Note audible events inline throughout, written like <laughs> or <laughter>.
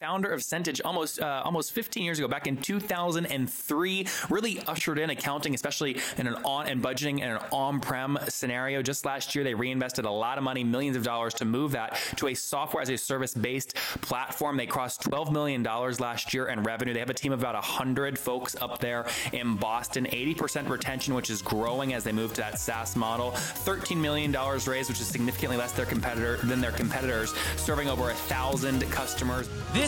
founder of Centage almost uh, almost 15 years ago back in 2003 really ushered in accounting especially in an on and budgeting in an on-prem scenario. Just last year they reinvested a lot of money millions of dollars to move that to a software as a service based platform. They crossed 12 million dollars last year in revenue. They have a team of about 100 folks up there in Boston. 80% retention which is growing as they move to that SaaS model. 13 million dollars raised which is significantly less their competitor than their competitors serving over a thousand customers. This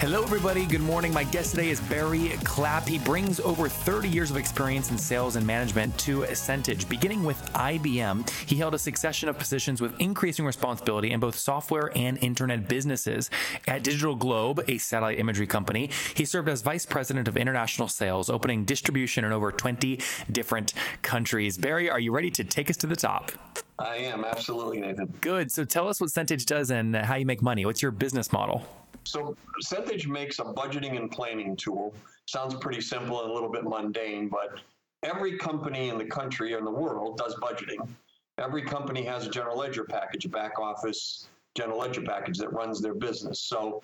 Hello, everybody. Good morning. My guest today is Barry Clapp. He brings over 30 years of experience in sales and management to Centage. Beginning with IBM, he held a succession of positions with increasing responsibility in both software and internet businesses. At Digital Globe, a satellite imagery company, he served as vice president of international sales, opening distribution in over 20 different countries. Barry, are you ready to take us to the top? I am, absolutely, Nathan. Good. So tell us what Centage does and how you make money. What's your business model? So Centage makes a budgeting and planning tool. Sounds pretty simple and a little bit mundane, but every company in the country and the world does budgeting. Every company has a general ledger package, a back office general ledger package that runs their business. So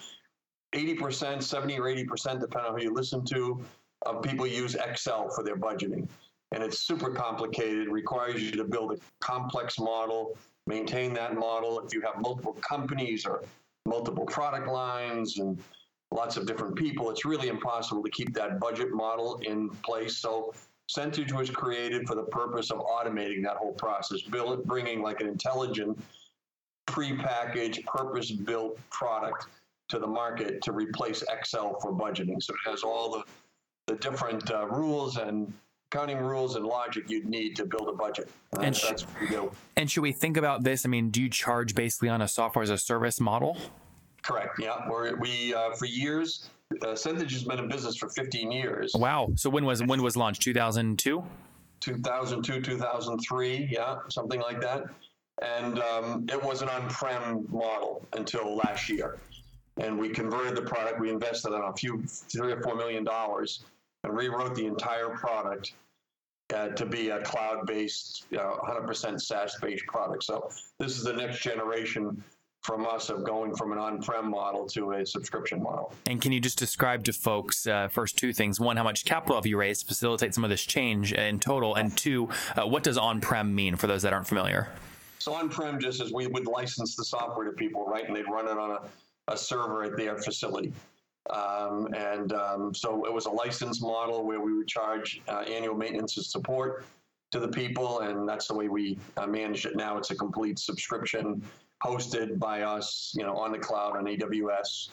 80%, 70 or 80%, depending on who you listen to, of people use Excel for their budgeting. And it's super complicated, requires you to build a complex model, maintain that model. If you have multiple companies or multiple product lines and lots of different people, it's really impossible to keep that budget model in place. So Centage was created for the purpose of automating that whole process, build, bringing like an intelligent, pre-packaged, purpose-built product to the market to replace Excel for budgeting. So it has all the, the different uh, rules and accounting rules and logic you'd need to build a budget. Uh, and, sh- and should we think about this? I mean, do you charge basically on a software as a service model? Correct. Yeah. We're, we uh, for years, uh, Centage has been in business for 15 years. Wow. So when was when was launched? 2002. 2002, 2003. Yeah, something like that. And um, it was an on-prem model until last year. And we converted the product. We invested on a few, three or four million dollars, and rewrote the entire product uh, to be a cloud-based, you know, 100% SaaS-based product. So this is the next generation from us of going from an on-prem model to a subscription model. And can you just describe to folks uh, first two things: one, how much capital have you raised to facilitate some of this change in total, and two, uh, what does on-prem mean for those that aren't familiar? So on-prem just as we would license the software to people, right, and they'd run it on a, a server at their facility. Um, and um, so it was a license model where we would charge uh, annual maintenance and support to the people, and that's the way we uh, manage it now. It's a complete subscription hosted by us, you know, on the cloud on AWS.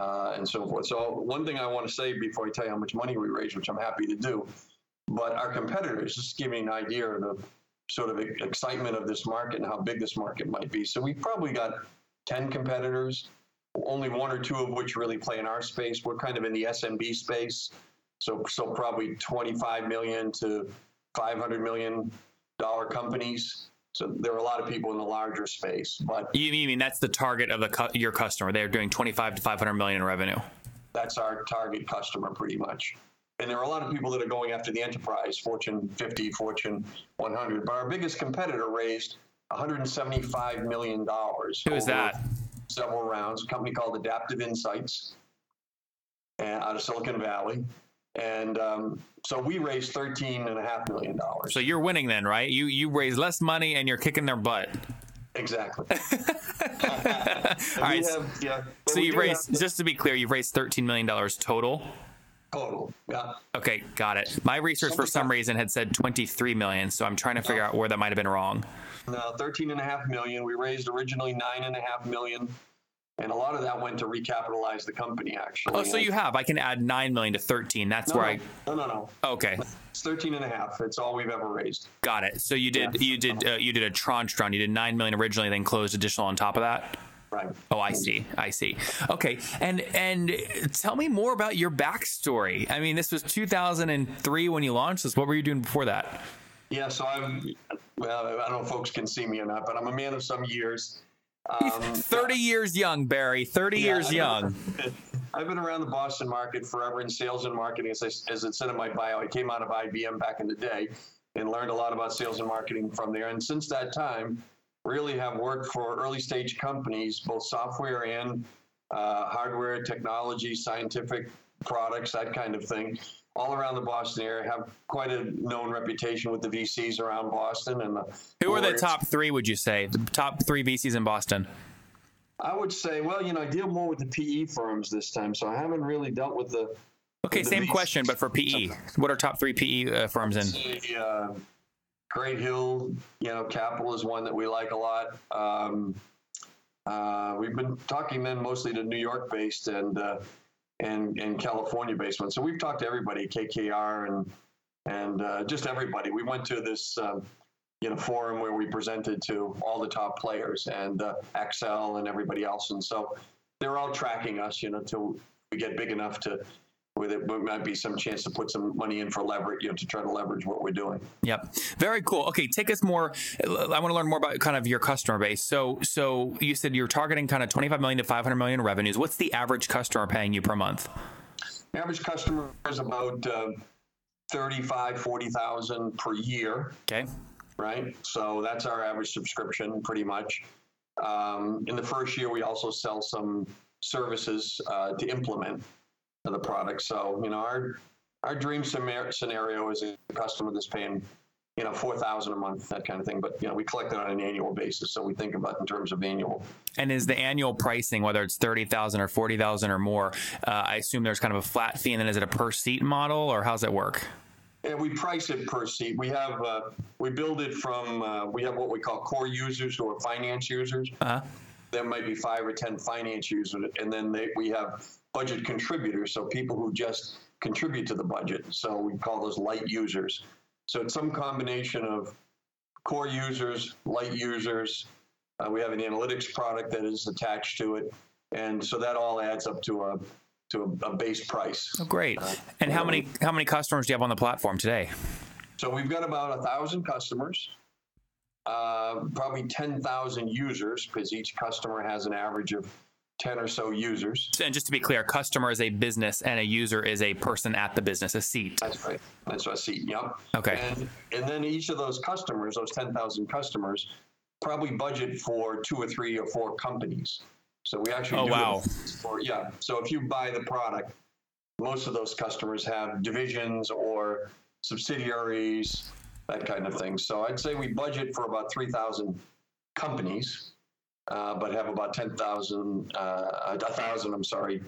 Uh, and so forth. So one thing I want to say before I tell you how much money we raised, which I'm happy to do, but our competitors, just give me an idea of the sort of excitement of this market and how big this market might be. So we probably got 10 competitors only one or two of which really play in our space. We're kind of in the SMB space, so so probably 25 million to 500 million dollar companies. So there are a lot of people in the larger space, but you mean that's the target of the cu- your customer? They're doing 25 to 500 million in revenue. That's our target customer, pretty much. And there are a lot of people that are going after the enterprise, Fortune 50, Fortune 100. But our biggest competitor raised 175 million dollars. Who is that? Several rounds, a company called Adaptive Insights uh, out of Silicon Valley. And um, so we raised thirteen and a half million dollars. So you're winning then, right? You you raise less money and you're kicking their butt. exactly. <laughs> All right. Have- yeah. So you've raised, have just to be clear, you've raised $13 million total. Total. Yeah. Okay, got it. My research for some reason had said 23 million, so I'm trying to figure out where that might have been wrong. No, 13 and a half million. We raised originally nine and a half million. And a lot of that went to recapitalize the company, actually. Oh, so And- you have. I can add 9 million to 13. That's no, where I no, no, no. Okay, It's 13 and a half. It's all we've ever raised. got it. So you did you did uh, you did a tranche round. You did 9 million originally, then closed additional on top of that. Right. Oh, I see. I see. Okay, and and tell me more about your backstory. I mean, this was 2003 when you launched this. What were you doing before that? Yeah, so I'm, well, I don't know if folks can see me or not, but I'm a man of some years. Um, 30 years young, Barry. 30 Yeah, years I've been- young. <laughs> I've been around the Boston market forever in sales and marketing. As, I, as it said in my bio, I came out of IBM back in the day and learned a lot about sales and marketing from there. And since that time, really have worked for early stage companies, both software and uh, hardware, technology, scientific products, that kind of thing, all around the Boston area. Have quite a known reputation with the VCs around Boston. And the Who are the top three? Would you say the top three VCs in Boston? I would say, well, you know, I deal more with the PE firms this time, so I haven't really dealt with the Okay, The same VCs. question, but for PE. What are top three PE uh, firms in? The, uh, Great Hill, you know, Capital is one that we like a lot. Um, uh, we've been talking then mostly to New York based and uh, and and California based ones. So we've talked to everybody, KKR and and uh, just everybody. We went to this um, you know forum where we presented to all the top players and uh, Accel and everybody else, and so they're all tracking us, you know, till we get big enough to where there might be some chance to put some money in for leverage, you know, to try to leverage what we're doing. Yep. Very cool. Okay, take us more. I want to learn more about kind of your customer base. So, so you said you're targeting kind of 25 million to 500 million in revenues. What's the average customer paying you per month? Average customer is about uh, 35, 40,000 per year, Okay. right? So that's our average subscription pretty much. Um, in the first year, we also sell some services uh, to implement the product. So, you know, our our dream scenario is a customer that's paying, you know, 4000 a month, that kind of thing. But, you know, we collect it on an annual basis. So we think about in terms of annual. And is the annual pricing, whether it's 30,000 or 40,000 or more, uh, I assume there's kind of a flat fee, and then is it a per seat model, or how's it work? And we price it per seat. We have uh, we build it from uh, we have what we call core users who are finance users. Uh-huh. There might be five or ten finance users, and then they, we have budget contributors, so people who just contribute to the budget. So we call those light users. So it's some combination of core users, light users. Uh, we have an analytics product that is attached to it, and so that all adds up to a to a, a base price. Oh, great. And how many how many customers do you have on the platform today? So we've got about a thousand customers, uh, probably ten thousand users, because each customer has an average of ten or so users. And just to be clear, customer is a business, and a user is a person at the business, a seat. That's right. That's I see. Yep. Okay. And and then each of those customers, those ten thousand customers, probably budget for two or three or four companies. So we actually Oh, do wow. for yeah. So if you buy the product, most of those customers have divisions or subsidiaries, that kind of thing. So I'd say we budget for about three thousand companies, uh, but have about ten thousand, uh, a thousand. I'm sorry,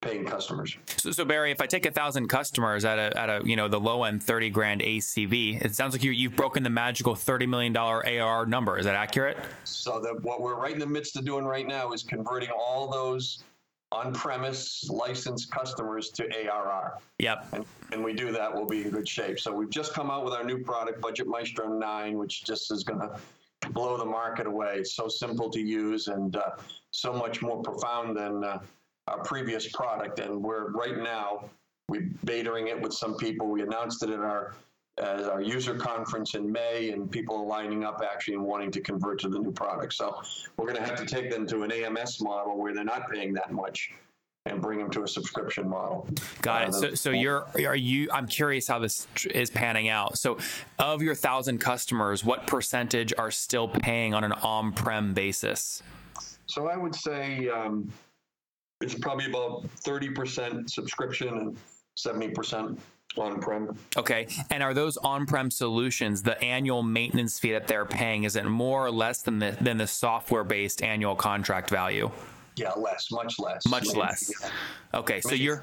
paying customers. So, so Barry, if I take a thousand customers at a at a you know the low end thirty grand ACV, it sounds like you you've broken the magical thirty million dollar AR number. Is that accurate? So that what we're right in the midst of doing right now is converting all those on-premise licensed customers to ARR. Yep. And, and we do that, we'll be in good shape. So we've just come out with our new product, Budget Maestro 9, which just is going to blow the market away. It's so simple to use and uh, so much more profound than uh, our previous product. And we're right now, we're betaing it with some people. We announced it at our our user conference in May, and people are lining up actually and wanting to convert to the new product. So we're going to have to take them to an AMS model where they're not paying that much and bring them to a subscription model. Got Uh, it. So, so you're are you? I'm curious how this is panning out. So, of your thousand customers, what percentage are still paying on an on-prem basis? So I would say um, it's probably about 30% subscription and 70% on-prem. Okay. And are those on-prem solutions the annual maintenance fee that they're paying? Is it more or less than the than the software-based annual contract value? Yeah, less, much less. Much Maybe, less. yeah. Okay. So you're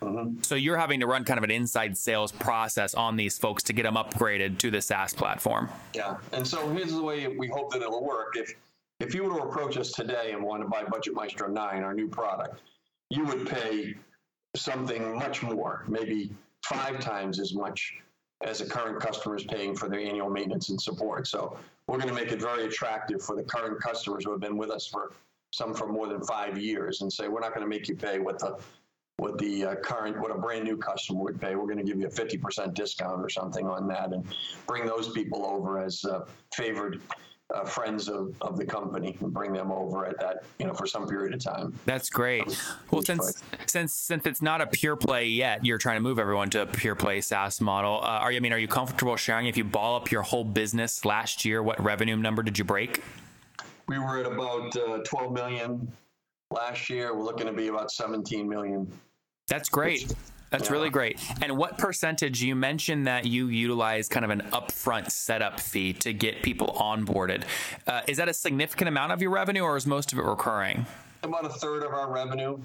Mm-hmm. so you're having to run kind of an inside sales process on these folks to get them upgraded to the SaaS platform. Yeah, and so here's the way we hope that it'll work. If if you were to approach us today and want to buy Budget Maestro 9, our new product, you would pay something much more, maybe five times as much as a current customer is paying for their annual maintenance and support. So we're going to make it very attractive for the current customers who have been with us for some for more than five years and say we're not going to make you pay what the what the uh, current, what a brand new customer would pay. We're going to give you a 50% discount or something on that and bring those people over as uh, favored uh, friends of, of the company and bring them over at that, you know, for some period of time. That's great. Well, since since since it's not a pure play yet, you're trying to move everyone to a pure play SaaS model. Uh, are you? I mean, are you comfortable sharing if you ball up your whole business last year? What revenue number did you break? We were at about uh, 12 million last year. We're looking to be about 17 million. That's great. That's really great. And what percentage? You mentioned that you utilize kind of an upfront setup fee to get people onboarded. Uh, is that a significant amount of your revenue, or is most of it recurring? About a third of our revenue,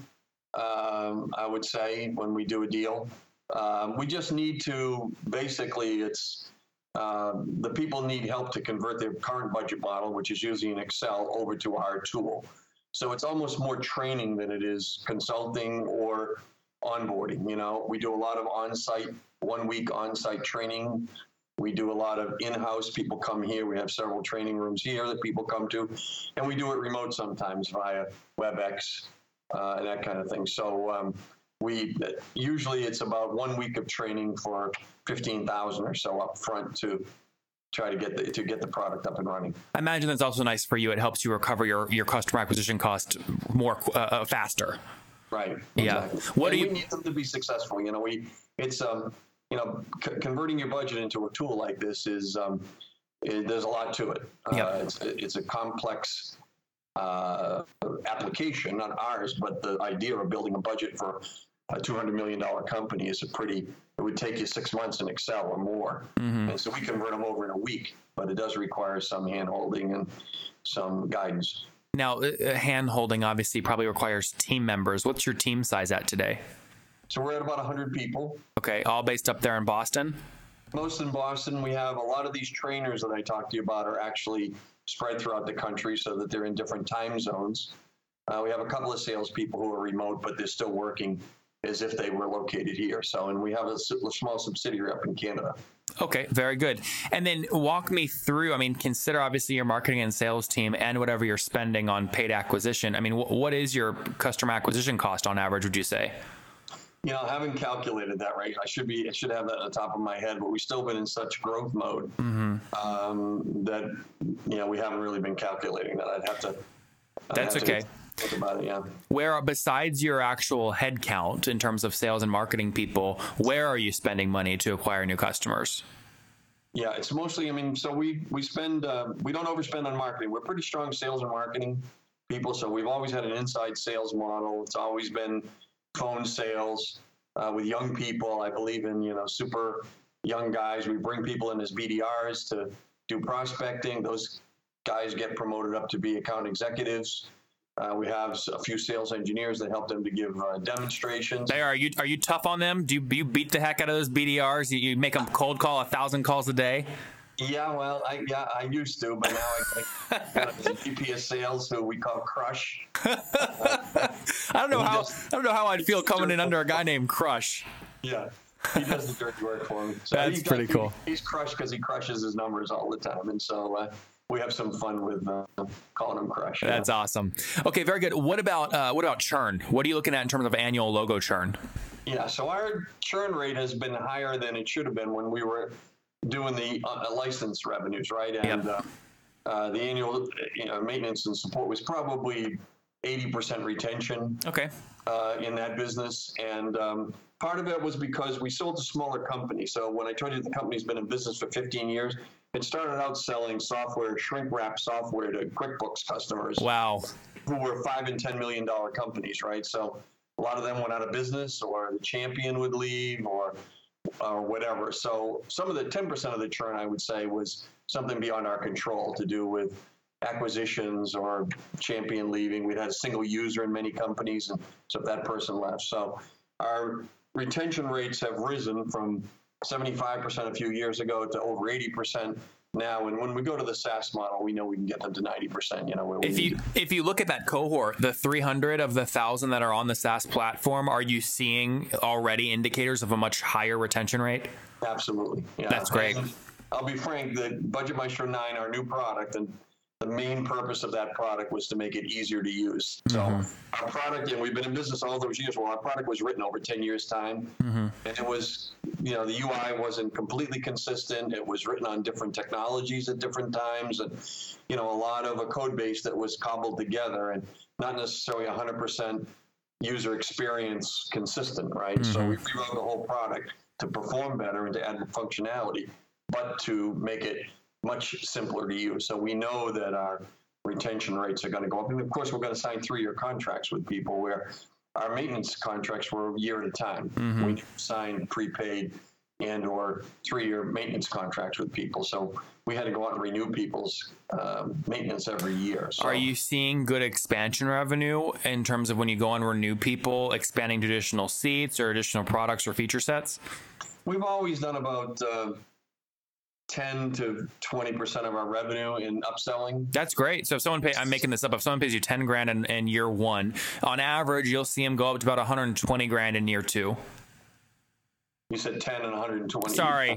um, I would say, when we do a deal. Um, we just need to basically, it's um, the people need help to convert their current budget model, which is using Excel, over to our tool. So it's almost more training than it is consulting or onboarding. You know, we do a lot of on-site, one-week on-site training. We do a lot of in-house. People come here. We have several training rooms here that people come to, and we do it remote sometimes via WebEx uh, and that kind of thing. So um, we usually it's about one week of training for fifteen thousand or so up front to try to get the to get the product up and running. I imagine that's also nice for you. It helps you recover your your customer acquisition cost more uh, uh, faster. Right. Yeah. Exactly. What and do we you- need them to be successful? You know, we it's um you know c- converting your budget into a tool like this is um it, there's a lot to it. Yep. Uh, it's it's a complex uh, application, not ours, but the idea of building a budget for a two hundred million dollar company is a pretty. It would take you six months in Excel or more, Mm-hmm. and so we convert them over in a week. But it does require some hand holding and some guidance. Now, uh, hand holding obviously probably requires team members. What's your team size at today? So we're at about hundred people. Okay, all based up there in Boston. most in Boston. We have a lot of these trainers that I talked to you about are actually spread throughout the country so that they're in different time zones. Uh, we have a couple of salespeople who are remote, but they're still working as if they were located here. So, and we have a small subsidiary up in Canada. Okay, very good. And then walk me through. I mean, consider obviously your marketing and sales team and whatever you're spending on paid acquisition. I mean, wh- what is your customer acquisition cost on average? Would you say? You know, I haven't calculated that right. I should be, I should have that on the top of my head, but we've still been in such growth mode um, that you know we haven't really been calculating that. I'd have to. I'd That's have to about it. Yeah. Where besides your actual headcount in terms of sales and marketing people, where are you spending money to acquire new customers? Yeah, it's mostly. I mean, so we we spend uh, we don't overspend on marketing. We're pretty strong sales and marketing people, so we've always had an inside sales model. It's always been phone sales uh, with young people. I believe in you know super young guys. We bring people in as BDRs to do prospecting. Those guys get promoted up to be account executives. Uh, we have a few sales engineers that help them to give uh, demonstrations. They are you are you tough on them? Do you, you beat the heck out of those BDRs? You, you make them cold call a thousand calls a day? Yeah, well, I yeah I used to, but now I, I got a VP of sales who we call Crush. <laughs> I don't know how does- I don't know how I'd feel coming in under a guy named Crush. Yeah, he does the dirty work for me. So That's he does- pretty cool. He's crushed because he crushes his numbers all the time, and so uh, we have some fun with uh, calling them Crush. yeah. That's awesome. Okay, very good. What about uh, what about churn? What are you looking at in terms of annual logo churn? Yeah, so our churn rate has been higher than it should have been when we were doing the uh, license revenues, right? And Yep. uh, uh, the annual you know, maintenance and support was probably 80% retention. Okay. uh, in that business. And um, part of it was because we sold to smaller companies. So when I told you the company's been in business for 15 years, it started out selling software, shrink wrap software to QuickBooks customers Wow. who were five and 10 million dollar companies, right? So a lot of them went out of business, or the champion would leave, or or whatever. So some of the 10% of the churn, I would say, was something beyond our control to do with acquisitions or champion leaving. We'd had a single user in many companies, and so that person left. So our retention rates have risen from 75% a few years ago to over 80% now. And when we go to the SaaS model, we know we can get them to 90%. You know, If you to. if you look at that cohort, the 300 of the 1000 that are on the SaaS platform, are you seeing already indicators of a much higher retention rate? Absolutely. Yeah. That's great. I'll be frank, the Budget Maestro 9, our new product, and the main purpose of that product was to make it easier to use. So Mm-hmm. our product, and we've been in business all those years. Well, our product was written over 10 years time, Mm-hmm. and it was, you know, the UI wasn't completely consistent. It was written on different technologies at different times, and you know, a lot of a code base that was cobbled together, and not necessarily 100% user experience consistent, right? So we rewrote the whole product to perform better and to add functionality, but to make it much simpler to use. So we know that our retention rates are going to go up. And of course, we're going to sign three year contracts with people where our maintenance contracts were a year at a time. We signed prepaid and or three-year maintenance contracts with people. So we had to go out and renew people's um, maintenance every year. So Are you seeing good expansion revenue in terms of when you go and renew people, expanding to additional seats or additional products or feature sets? We've always done about uh, 10 to 20% of our revenue in upselling. That's great. So if someone pay, I'm making this up. If someone pays you 10 grand in, in year one, on average, you'll see them go up to about 120 grand in year two. You said 10 and 120. Sorry, Yeah,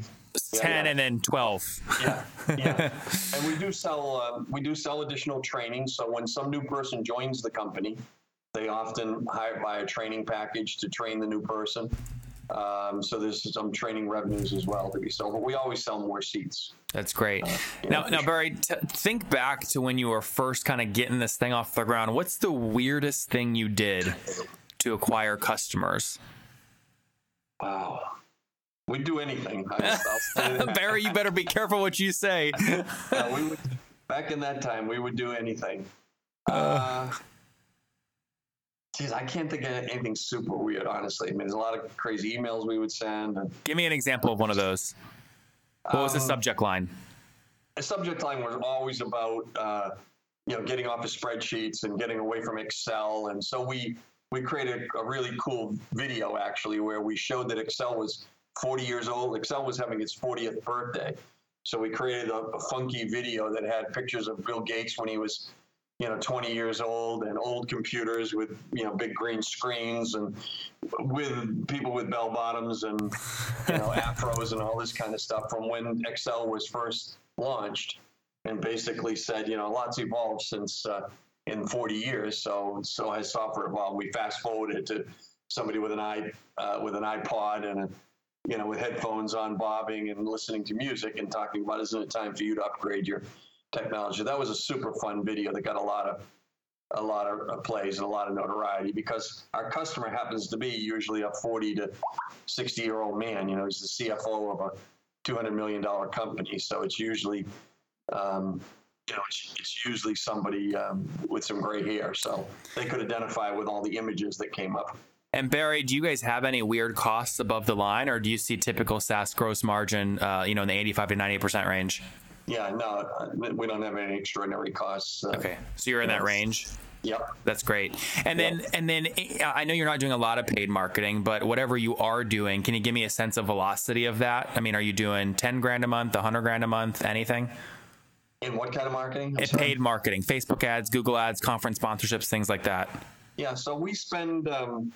10 yeah. and then 12. Yeah, yeah. <laughs> and we do sell uh, we do sell additional training. So when some new person joins the company, they often hire buy a training package to train the new person. Um, so there's some training revenues as well to be sold. But we always sell more seats. That's great. yeah, now, now. Barry, t- think back to when you were first kind of getting this thing off the ground. What's the weirdest thing you did to acquire customers? Wow. We'd do anything. I, I'll say <laughs> that. Barry, you better be careful what you say. <laughs> Uh, we would, back in that time, we would do anything. Uh, geez, I can't think of anything super weird, honestly. I mean, there's a lot of crazy emails we would send. Give me an example of one of those. What was the Um, subject line? the subject line was always about uh, you know getting off of spreadsheets and getting away from Excel, and so we we created a really cool video actually where we showed that Excel was 40 years old. Excel was having its 40th birthday, so we created a, a funky video that had pictures of Bill Gates when he was you know 20 years old and old computers with you know big green screens and with people with bell bottoms and you know <laughs> afros and all this kind of stuff from when excel was first launched and basically said you know lots evolved since uh, in 40 years. So so has software evolved. We fast forwarded to somebody with an i uh, with an ipod and a you know with headphones on bobbing and listening to music and talking about isn't it time for you to upgrade your technology that was a super fun video that got a lot of a lot of plays and a lot of notoriety because our customer happens to be usually a 40 to 60 year old man. You know, he's the CFO of a 200 million dollar company, so it's usually, um, you know, it's, it's usually somebody um, with some gray hair, so they could identify with all the images that came up. And Barry, do you guys have any weird costs above the line, or do you see typical SaaS gross margin, uh, you know, in the 85 to ninety percent range? Yeah, no, uh, we don't have any extraordinary costs. Uh, Okay, so you're in that range. Yep. That's great. And then, and then, eh, I know you're not doing a lot of paid marketing, but whatever you are doing, can you give me a sense of velocity of that? I mean, are you doing 10 grand a month, 100 grand a month, anything? In what kind of marketing? I'm sorry? paid marketing, Facebook ads, Google ads, conference sponsorships, things like that. Yeah, so we spend, um,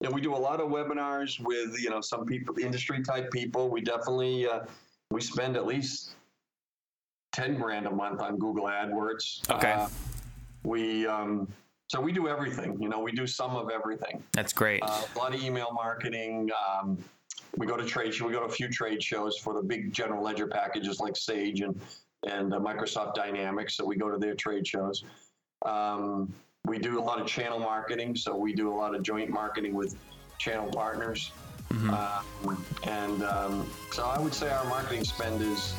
you know, we do a lot of webinars with, you know, some people, industry type people. We definitely, uh, we spend at least 10 grand a month on Google AdWords. Okay. Uh, we, um, so we do everything, you know, we do some of everything. That's great. Uh, a lot of email marketing. Um, we go to trade show. We go to a few trade shows for the big general ledger packages like Sage and and uh, Microsoft Dynamics. So we go to their trade shows. Um, we do a lot of channel marketing. So we do a lot of joint marketing with channel partners. Um, and um, so I would say our marketing spend is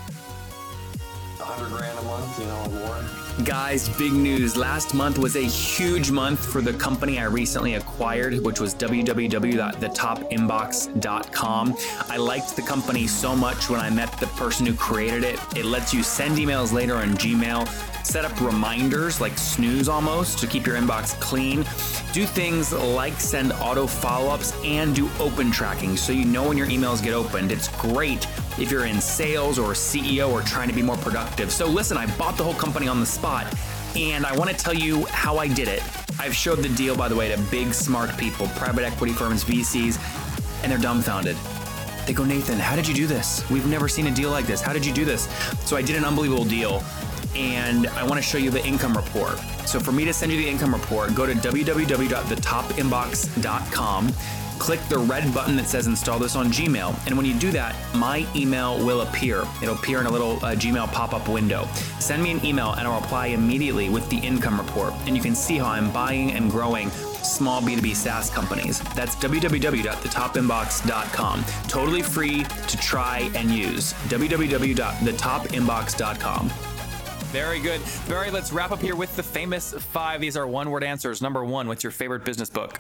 100 grand a month, you know, or more. Guys, big news. Last month was a huge month for the company I recently acquired, which was www.thetopinbox.com. I liked the company so much when I met the person who created it. It lets you send emails later on Gmail, set up reminders like snooze almost to keep your inbox clean, do things like send auto follow ups, and do open tracking so you know when your emails get opened. It's great if you're in sales or CEO or trying to be more productive. So, listen, I bought the whole company on the spot and I want to tell you how I did it. I've showed the deal, by the way, to big, smart people, private equity firms, VCs, and they're dumbfounded. They go, Nathan, how did you do this? We've never seen a deal like this. How did you do this? So I did an unbelievable deal and I want to show you the income report. So for me to send you the income report, go to www.thetopinbox.com, click the red button that says install this on Gmail, and when you do that, my email will appear. It'll appear in a little uh, Gmail pop-up window. Send me an email and I'll reply immediately with the income report, and you can see how I'm buying and growing small B2B SaaS companies. That's www.thetopinbox.com. Totally free to try and use. www.thetopinbox.com. Very good. Barry, let's wrap up here with the famous five. These are one word answers. Number one, what's your favorite business book?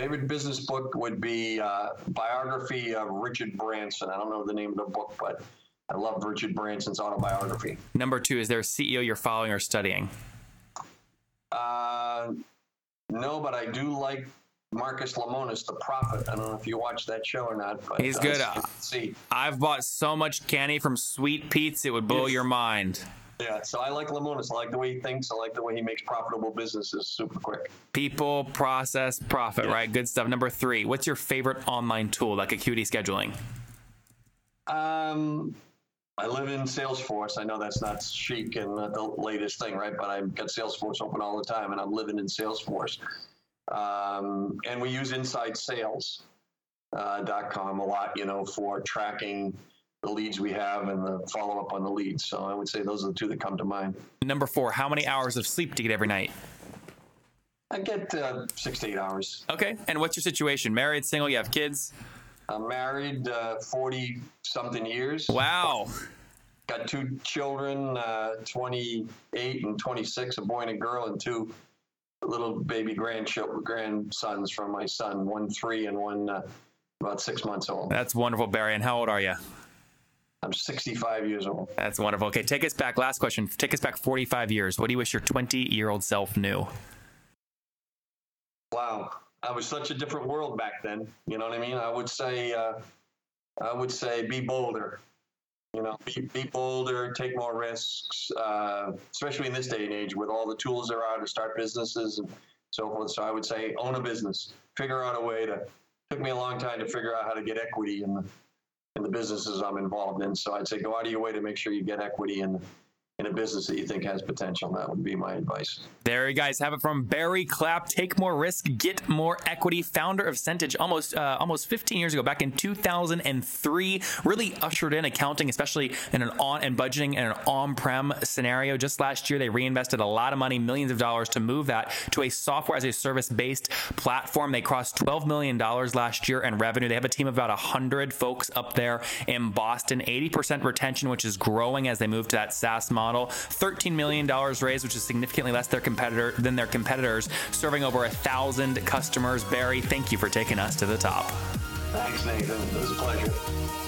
Favorite business book would be uh, biography of Richard Branson. I don't know the name of the book, but I love Richard Branson's autobiography. Number two, is there a CEO you're following or studying? Uh, no, but I do like Marcus Lemonis, The Profit. I don't know if you watch that show or not, but He's uh, good. see. I've bought so much candy from Sweet Pete's, it would blow Yes. your mind. Yeah, so I like Lemonis. I like the way he thinks. I like the way he makes profitable businesses super quick. People, process, profit, Yeah. right? Good stuff. Number three, what's your favorite online tool like Acuity Scheduling? Um, I live in Salesforce. I know that's not chic and not the latest thing, right? But I've got Salesforce open all the time, and I'm living in Salesforce. Um, and we use Inside Sales uh, dot com a lot, you know, for tracking the leads we have and the follow up on the leads. So I would say those are the two that come to mind. Number four, how many hours of sleep do you get every night? I get uh, six to eight hours. Okay. And what's your situation? Married, single, you have kids? I'm married uh, 40 something years. Wow. Got two children, uh, 28 and 26, a boy and a girl, and two little baby grandchildren, grandsons from my son, one three and one uh, about six months old. That's wonderful, Barry. And how old are you? I'm 65 years old. That's wonderful. Okay, take us back. Last question. Take us back 45 years. What do you wish your 20 year old self knew? Wow, I was such a different world back then. You know what I mean? I would say, uh, I would say, be bolder. You know, be, be bolder, take more risks, uh, especially in this day and age with all the tools there are to start businesses and so forth. So I would say, own a business. Figure out a way to. Took me a long time to figure out how to get equity in the in the businesses I'm involved in. So I'd say, go out of your way to make sure you get equity in in a business that you think has potential. That would be my advice. There you guys have it from Barry Clapp. Take more risk, get more equity. Founder of Centage, almost uh, almost 15 years ago, back in 2003, really ushered in accounting, especially in an on and budgeting and an on-prem scenario. Just last year, they reinvested a lot of money, millions of dollars, to move that to a software as a service-based platform. They crossed 12 million dollars last year in revenue. They have a team of about 100 folks up there in Boston. 80% retention, which is growing as they move to that SaaS model. 13 million dollars raised, which is significantly less their competitor than their competitors, serving over a thousand customers. Barry, thank you for taking us to the top. Thanks, Nathan. It was a pleasure.